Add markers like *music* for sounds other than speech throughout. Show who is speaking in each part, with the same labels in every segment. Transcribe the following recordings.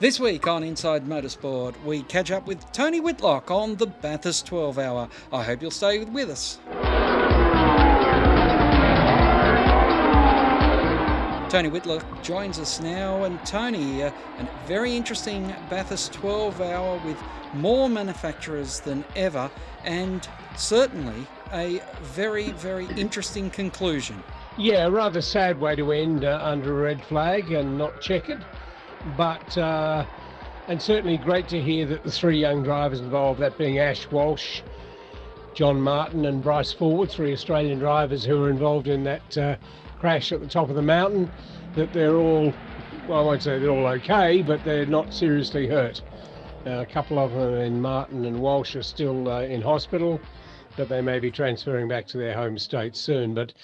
Speaker 1: This week on Inside Motorsport, we catch up with Tony Whitlock on the Bathurst 12 Hour. I hope you'll stay with us. Tony Whitlock joins us now, and Tony, uh, a very interesting Bathurst 12 Hour with more manufacturers than ever, and certainly a very, very interesting conclusion.
Speaker 2: Yeah, rather sad way to end uh, under a red flag and not checkered but uh, and certainly great to hear that the three young drivers involved, that being Ash Walsh, John Martin, and Bryce Fullwood, three Australian drivers who were involved in that uh, crash at the top of the mountain, that they're all, well, I won't say they're all okay, but they're not seriously hurt. Uh, a couple of them, and Martin and Walsh, are still uh, in hospital, but they may be transferring back to their home states soon. But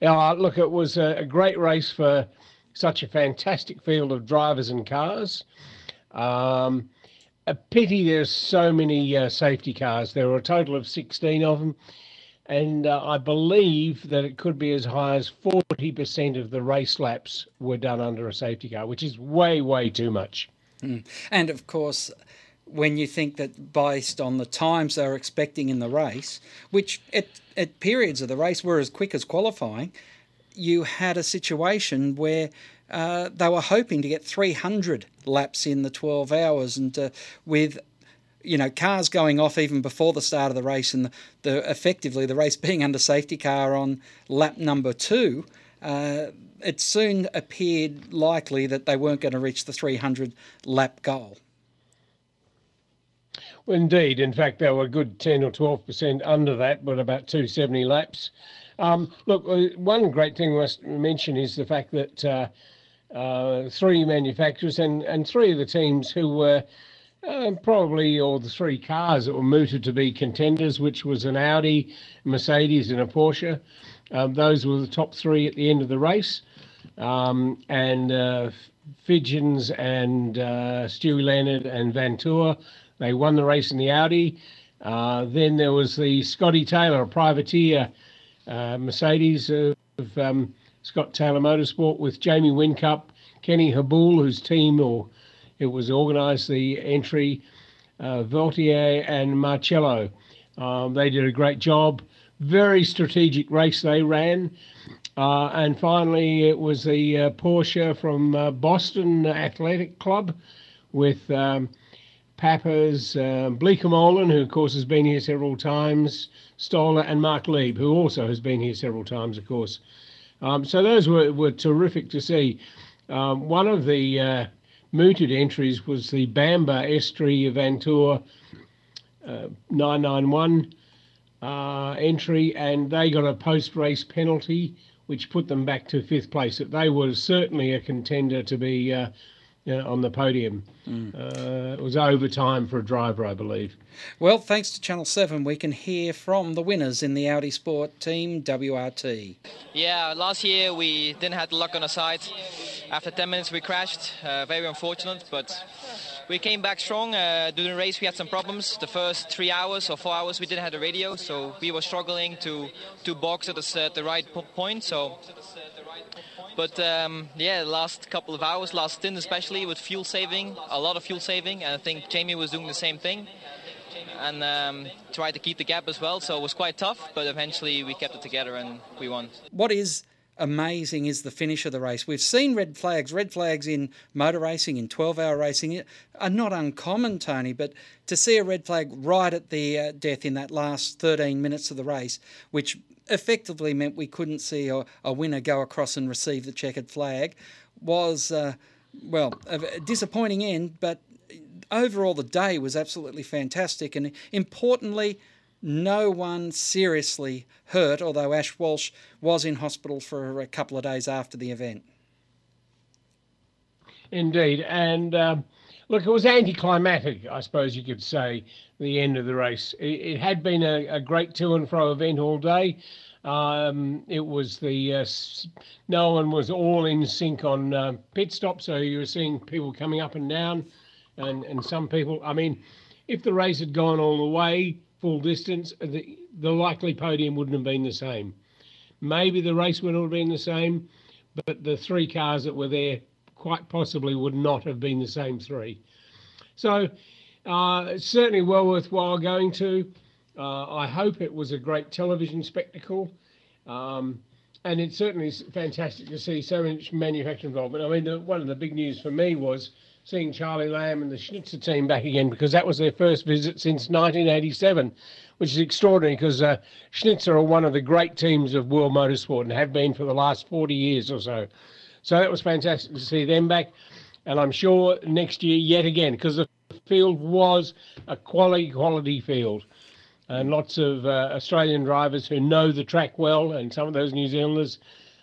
Speaker 2: uh, look, it was a, a great race for such a fantastic field of drivers and cars. Um, a pity there's so many uh, safety cars. There were a total of 16 of them. And uh, I believe that it could be as high as 40% of the race laps were done under a safety car, which is way, way too much.
Speaker 1: Mm. And of course, when you think that based on the times they're expecting in the race, which at, at periods of the race were as quick as qualifying, you had a situation where uh, they were hoping to get 300 laps in the 12 hours, and uh, with you know cars going off even before the start of the race, and the, the effectively the race *laughs* being under safety car on lap number two. Uh, it soon appeared likely that they weren't going to reach the 300 lap goal.
Speaker 2: Indeed. In fact, they were a good 10 or 12% under that, but about 270 laps. Um, look, uh, one great thing we must mention is the fact that uh, uh, three manufacturers and, and three of the teams who were uh, probably, or the three cars that were mooted to be contenders, which was an Audi, Mercedes, and a Porsche. Um, those were the top three at the end of the race. Um, and uh, Frijns and uh, Stewie Leonard and Vanthoor, they won the race in the Audi. Uh, then there was the Scotty Taylor, a privateer uh, Mercedes of um, Scott Taylor Motorsport with Jamie Whincup, Kenny Habul, whose team or it was organised the entry, uh, Vautier and Marciello. Um, they did a great job. Very strategic race they ran. Uh, and finally, it was the uh, Porsche from uh, Boston Athletic Club with um, Pappas, uh, Bleekemolen, who of course has been here several times, Stoller, and Marc Lieb, who also has been here several times, of course. Um, so those were, were terrific to see. Um, one of the uh, mooted entries was the Bamber Estre Vanthoor uh, 991 uh, entry, and they got a post race penalty, which put them back to fifth place. They were certainly a contender to be uh, on the podium. Mm. Uh, it was overtime for a driver, I believe.
Speaker 1: Well, thanks to Channel 7, we can hear from the winners in the Audi Sport team, WRT.
Speaker 3: Yeah, last year we didn't have the luck on our side. After 10 minutes we crashed, uh, very unfortunate, but we came back strong. Uh, during the race we had some problems. The first three hours or four hours we didn't have the radio, so we were struggling to, to box at the, at the right point. So but um, yeah, the last couple of hours, last stint especially with fuel saving, a lot of fuel saving, and I think Jamie was doing the same thing and um, tried to keep the gap as well. So it was quite tough, but eventually we kept it together and we won.
Speaker 1: What is amazing is the finish of the race. We've seen red flags. Red flags in motor racing, in 12 hour racing, are not uncommon, Tony, but to see a red flag right at the uh, death in that last 13 minutes of the race, which effectively meant we couldn't see a, a winner go across and receive the checkered flag, was, uh, well, a disappointing end, but overall the day was absolutely fantastic. And importantly, no one seriously hurt, although Ash Walsh was in hospital for a couple of days after the event.
Speaker 2: Indeed. And um, look, it was anticlimactic, I suppose you could say, the end of the race. It, it had been a, a, great to and fro event all day. Um, it was the uh, no one was all in sync on uh, pit stop, so you were seeing people coming up and down, and and some people. I mean, if the race had gone all the way, full distance, the, the likely podium wouldn't have been the same. Maybe the race would have been the same, but the three cars that were there quite possibly would not have been the same three. So uh, certainly well worthwhile going to. Uh, I hope it was a great television spectacle. Um, and it certainly is fantastic to see so much manufacturing involvement. I mean, the, one of the big news for me was seeing Charly Lamm and the Schnitzer team back again because that was their first visit since 1987, which is extraordinary because uh, Schnitzer are one of the great teams of world motorsport and have been for the last 40 years or so. So that was fantastic to see them back. And I'm sure next year, yet again, because the field was a quality, quality field and lots of uh, Australian drivers who know the track well, and some of those New Zealanders,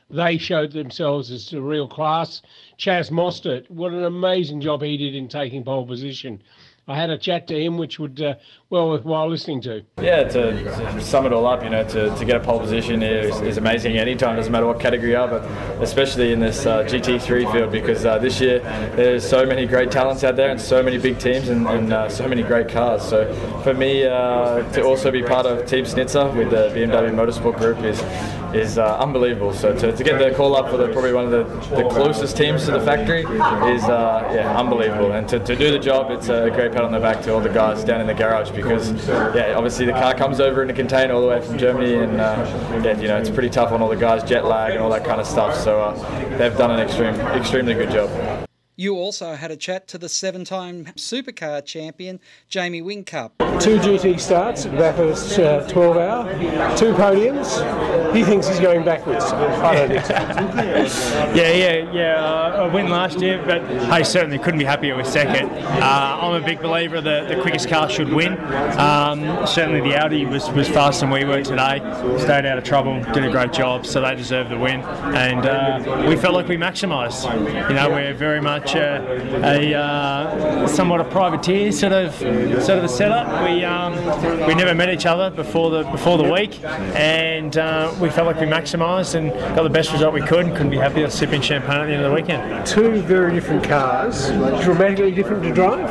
Speaker 2: they showed themselves as a real class. Chaz Mostert, what an amazing job he did in taking pole position. I had a chat to him, which would uh, well worthwhile listening to.
Speaker 4: Yeah, to, to, sum it all up, you know, to, to get a pole position is, is amazing anytime, doesn't matter what category you are, but especially in this uh, GT3 field because uh, this year there's so many great talents out there and so many big teams and, and uh, so many great cars. So for me uh, to also be part of Team Schnitzer with the BMW Motorsport Group is is uh, unbelievable. So to, to get the call up for the, probably one of the, the closest teams to the factory is yeah unbelievable. And to, to do the job, it's a great on the back to all the guys down in the garage because yeah, obviously the car comes over in a container all the way from Germany, and uh, yeah, you know it's pretty tough on all the guys, jet lag and all that kind of stuff. So uh, they've done an extreme, extremely good job.
Speaker 1: You also had a chat to the seven time supercar champion, Jamie Whincup.
Speaker 5: Two GT starts at Bathurst uh, 12 hour, two podiums. He thinks he's going backwards. I don't think so. *laughs*
Speaker 6: yeah, yeah, yeah. Uh, a win last year, but I certainly couldn't be happier with second. Uh, I'm a big believer that the quickest car should win. Um, certainly the Audi was, was faster than we were today. Stayed out of trouble, did a great job, so they deserve the win. And uh, we felt like we maximised. You know, we're very much a, a uh, somewhat a privateer sort of sort of a setup. We um, we never met each other before the before the week, and uh, we felt like we maximised and got the best result we could. and Couldn't be happier sipping champagne at the end of the weekend.
Speaker 5: Two very different cars, dramatically different to drive.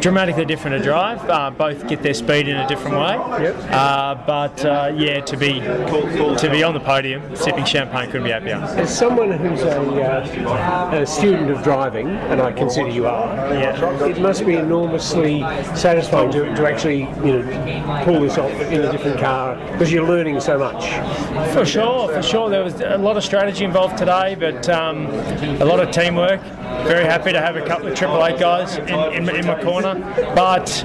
Speaker 6: Dramatically different to drive. Uh, both get their speed in a different way.
Speaker 5: Yep.
Speaker 6: Uh, but uh, yeah, to be to be on the podium sipping champagne couldn't be happier.
Speaker 5: As someone who's a, uh, a student of driving driving, and I consider you are,
Speaker 6: yeah.
Speaker 5: it must be enormously satisfying to, to actually you know pull this off in a different car because you're learning so much.
Speaker 6: For sure, for sure. There was a lot of strategy involved today, but um, a lot of teamwork very happy to have a couple of Triple Eight guys in, in, in, my corner. But,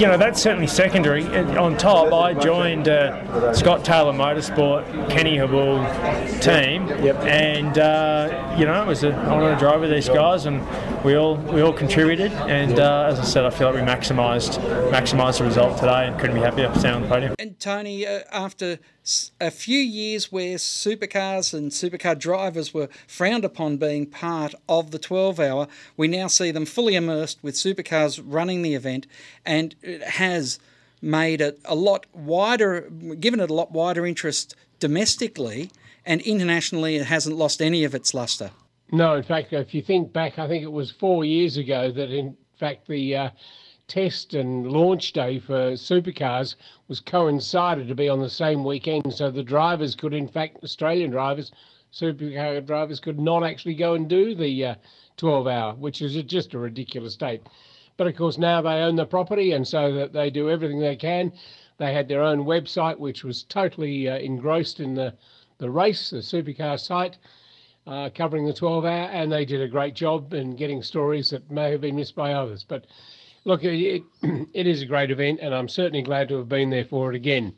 Speaker 6: you know, that's certainly secondary. On top, I joined uh, Scott Taylor Motorsport, Kenny Habul team.
Speaker 5: Yep.
Speaker 6: And, uh, you know, it was an honour to drive with these guys, and we all we all contributed. And uh, as I said, I feel like we maximised maximised the result today and couldn't be happier to stay on the podium.
Speaker 1: And, Tony, uh, after a few years where supercars and supercar drivers were frowned upon being part of the 12 hour, we now see them fully immersed with supercars running the event, and it has made it a lot wider, given it a lot wider interest domestically, and internationally, it hasn't lost any of its luster.
Speaker 2: No, in fact, if you think back, I think it was four years ago that, in fact, the uh, test and launch day for supercars was coincided to be on the same weekend, so the drivers could, in fact, Australian drivers, supercar drivers, could not actually go and do the uh, 12 hour, which is just a ridiculous state. But of course, now they own the property, and so that they do everything they can. They had their own website, which was totally uh, engrossed in the, the race, the supercar site. Uh, covering the 12 hour, and they did a great job in getting stories that may have been missed by others. But look, it, *clears throat* it is a great event, and I'm certainly glad to have been there for it again.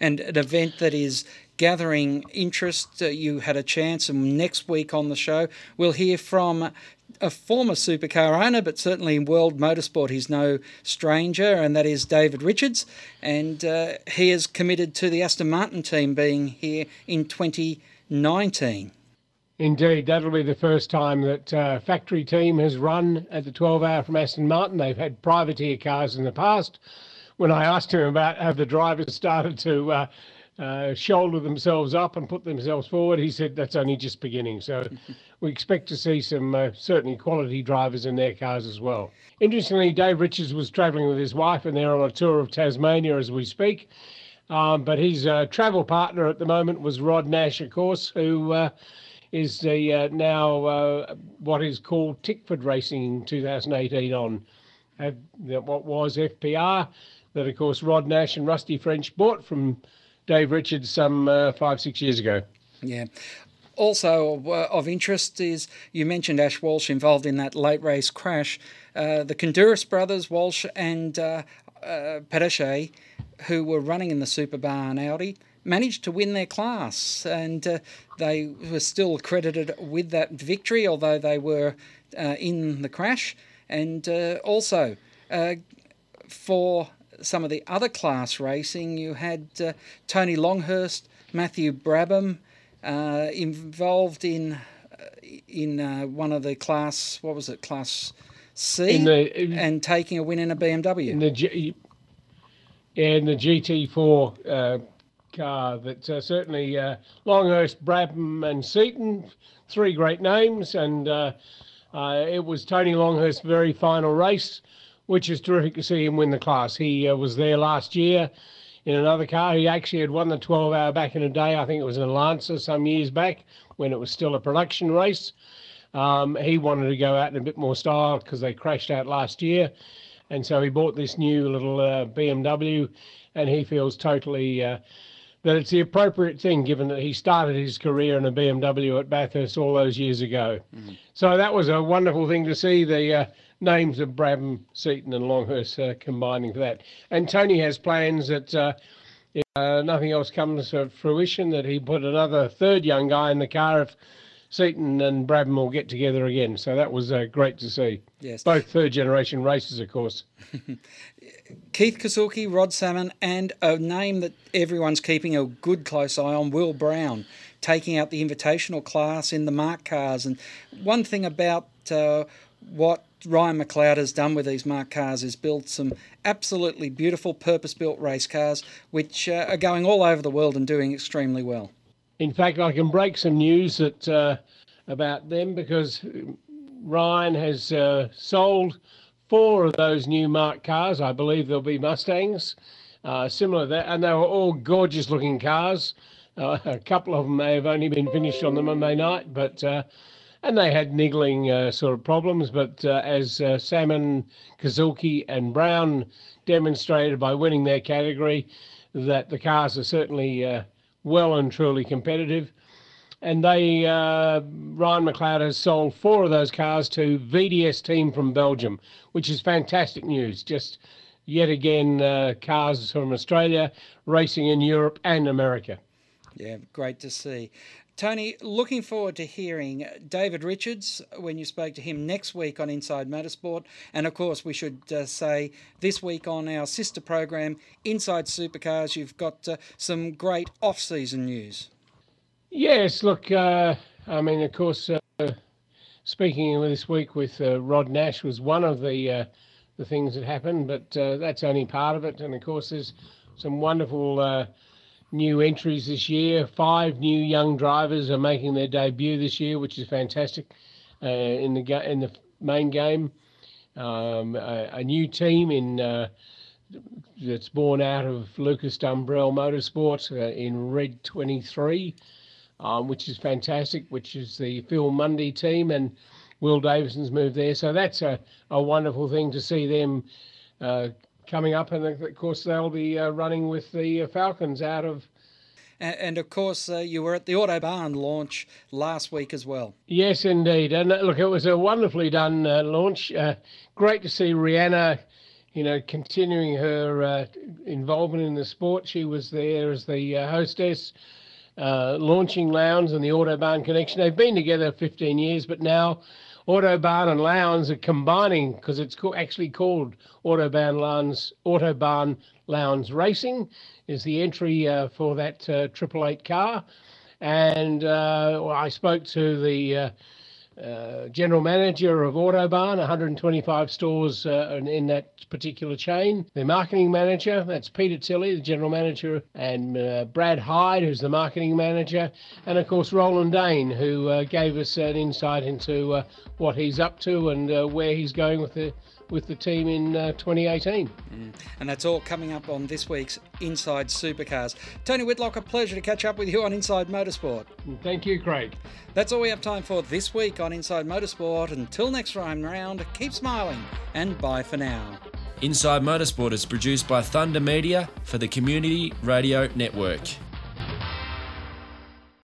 Speaker 1: And an event that is gathering interest. Uh, you had a chance, and next week on the show, we'll hear from a former supercar owner, but certainly in world motorsport, he's no stranger, and that is David Richards. And uh, he is committed to the Aston Martin team being here in 2019.
Speaker 2: Indeed, that'll be the first time that uh, factory team has run at the 12 hour from Aston Martin. They've had privateer cars in the past. When I asked him about have the drivers *laughs* started to uh, uh, shoulder themselves up and put themselves forward, he said that's only just beginning. So *laughs* we expect to see some uh, certainly quality drivers in their cars as well. Interestingly, Dave Richards was travelling with his wife and they're on a tour of Tasmania as we speak. Um, but his uh, travel partner at the moment was Rod Nash, of course, who uh, is the uh, now uh, what is called Tickford Racing in 2018 on have, what was FPR that of course Rod Nash and Rusty French bought from Dave Richards some uh, five six years ago.
Speaker 1: Yeah. Also uh, of interest is you mentioned Ash Walsh involved in that late race crash. Uh, the Kountouris brothers, Walsh and uh, uh, who were running in the Super Barn Audi, managed to win their class, and uh, they were still credited with that victory, although they were uh, in the crash. And uh, also, uh, for some of the other class racing, you had uh, Tony Longhurst, Matthew Brabham uh, involved in in one of the class. What was it? Class C,
Speaker 2: In the- in-
Speaker 1: and taking a win in a BMW.
Speaker 2: in the G- in the GT4 uh, car that uh, certainly uh, Longhurst, Brabham, and Seton, three great names, and uh, uh, it was Tony Longhurst's very final race, which is terrific to see him win the class. He uh, was there last year in another car. He actually had won the 12 hour back in the day. I think it was in Lancer some years back when it was still a production race. Um, he wanted to go out in a bit more style because they crashed out last year. And so he bought this new little uh, BMW, and he feels totally uh, that it's the appropriate thing given that he started his career in a BMW at Bathurst all those years ago. So that was a wonderful thing to see the uh, names of Brabham, Seton, and Longhurst uh, combining for that. And Tony has plans that. Uh, if uh, nothing else comes to fruition, that he put another third young guy in the car if Seton and Brabham will get together again. So that was uh, great to see.
Speaker 1: Yes.
Speaker 2: Both third generation races, of course. *laughs*
Speaker 1: Keith Kassulke, Rod Salmon, and a name that everyone's keeping a good close eye on, Will Brown, taking out the invitational class in the MARC cars. And one thing about uh, what Ryan McLeod has done with these MARC cars is build some absolutely beautiful purpose-built race cars, which uh, are going all over the world and doing extremely well.
Speaker 2: In fact, I can break some news that uh, about them because Ryan has uh, sold four of those new MARC cars. I believe they'll be Mustangs, uh, similar that, and they were all gorgeous-looking cars. Uh, *laughs* a couple of them may have only been finished on the Monday night, but uh, and they had niggling uh, sort of problems. But uh, as uh, Salmon, Kassulke, and Brown demonstrated by winning their category, that the cars are certainly uh, well and truly competitive. And they, uh, Ryan McLeod has sold four of those cars to VDS team from Belgium, which is fantastic news. Just yet again, uh, cars from Australia racing in Europe and America.
Speaker 1: Yeah, great to see. Tony, looking forward to hearing David Richards when you spoke to him next week on Inside Motorsport. And of course, we should uh, say this week on our sister program, Inside Supercars, you've got uh, some great off season news.
Speaker 2: Yes, look, uh, I mean, of course, uh, speaking this week with uh, Rod Nash was one of the uh, the things that happened, but that's only part of it. And of course, there's some wonderful new entries this year. Five new young drivers are making their debut this year, which is fantastic uh, in the in the main game. Um, a, a new team in. Uh, that's born out of Lucas Dumbrell Motorsport uh, in Red 23 um, which is fantastic, which is the Phil Munday team, and Will Davison's moved there. So that's a, a wonderful thing to see them uh, coming up. And of course, they'll be uh, running with the uh, Falcons out of.
Speaker 1: And, and of course, uh, you were at the Autobarn launch last week as well.
Speaker 2: Yes, indeed. And uh, look, it was a wonderfully done uh, launch. Uh, great to see Riana, you know, continuing her uh, involvement in the sport. She was there as the uh, hostess. Uh, launching Lowndes and the Autobarn connection. They've been together 15 years, but now Autobarn and Lowndes are combining because it's co- actually called Autobarn Lowndes Autobarn Lowndes Racing is the entry uh, for that uh, Triple Eight car. And uh, well, I spoke to the uh, general manager of Autobarn, 125 stores uh, in, that particular chain. The marketing manager, that's Peter Tilley, the general manager, and uh, Brad Hyde, who's the marketing manager, and of course Roland Dane, who uh, gave us an insight into uh, what he's up to and where he's going with the with the team in uh, 2018.
Speaker 1: And that's all coming up on this week's Inside Supercars. Tony Whitlock, a pleasure to catch up with you on Inside Motorsport.
Speaker 2: Thank you, Craig.
Speaker 1: That's all we have time for this week on Inside Motorsport. Until next time round, keep smiling and bye for now.
Speaker 7: Inside Motorsport is produced by Thunder Media for the Community Radio Network.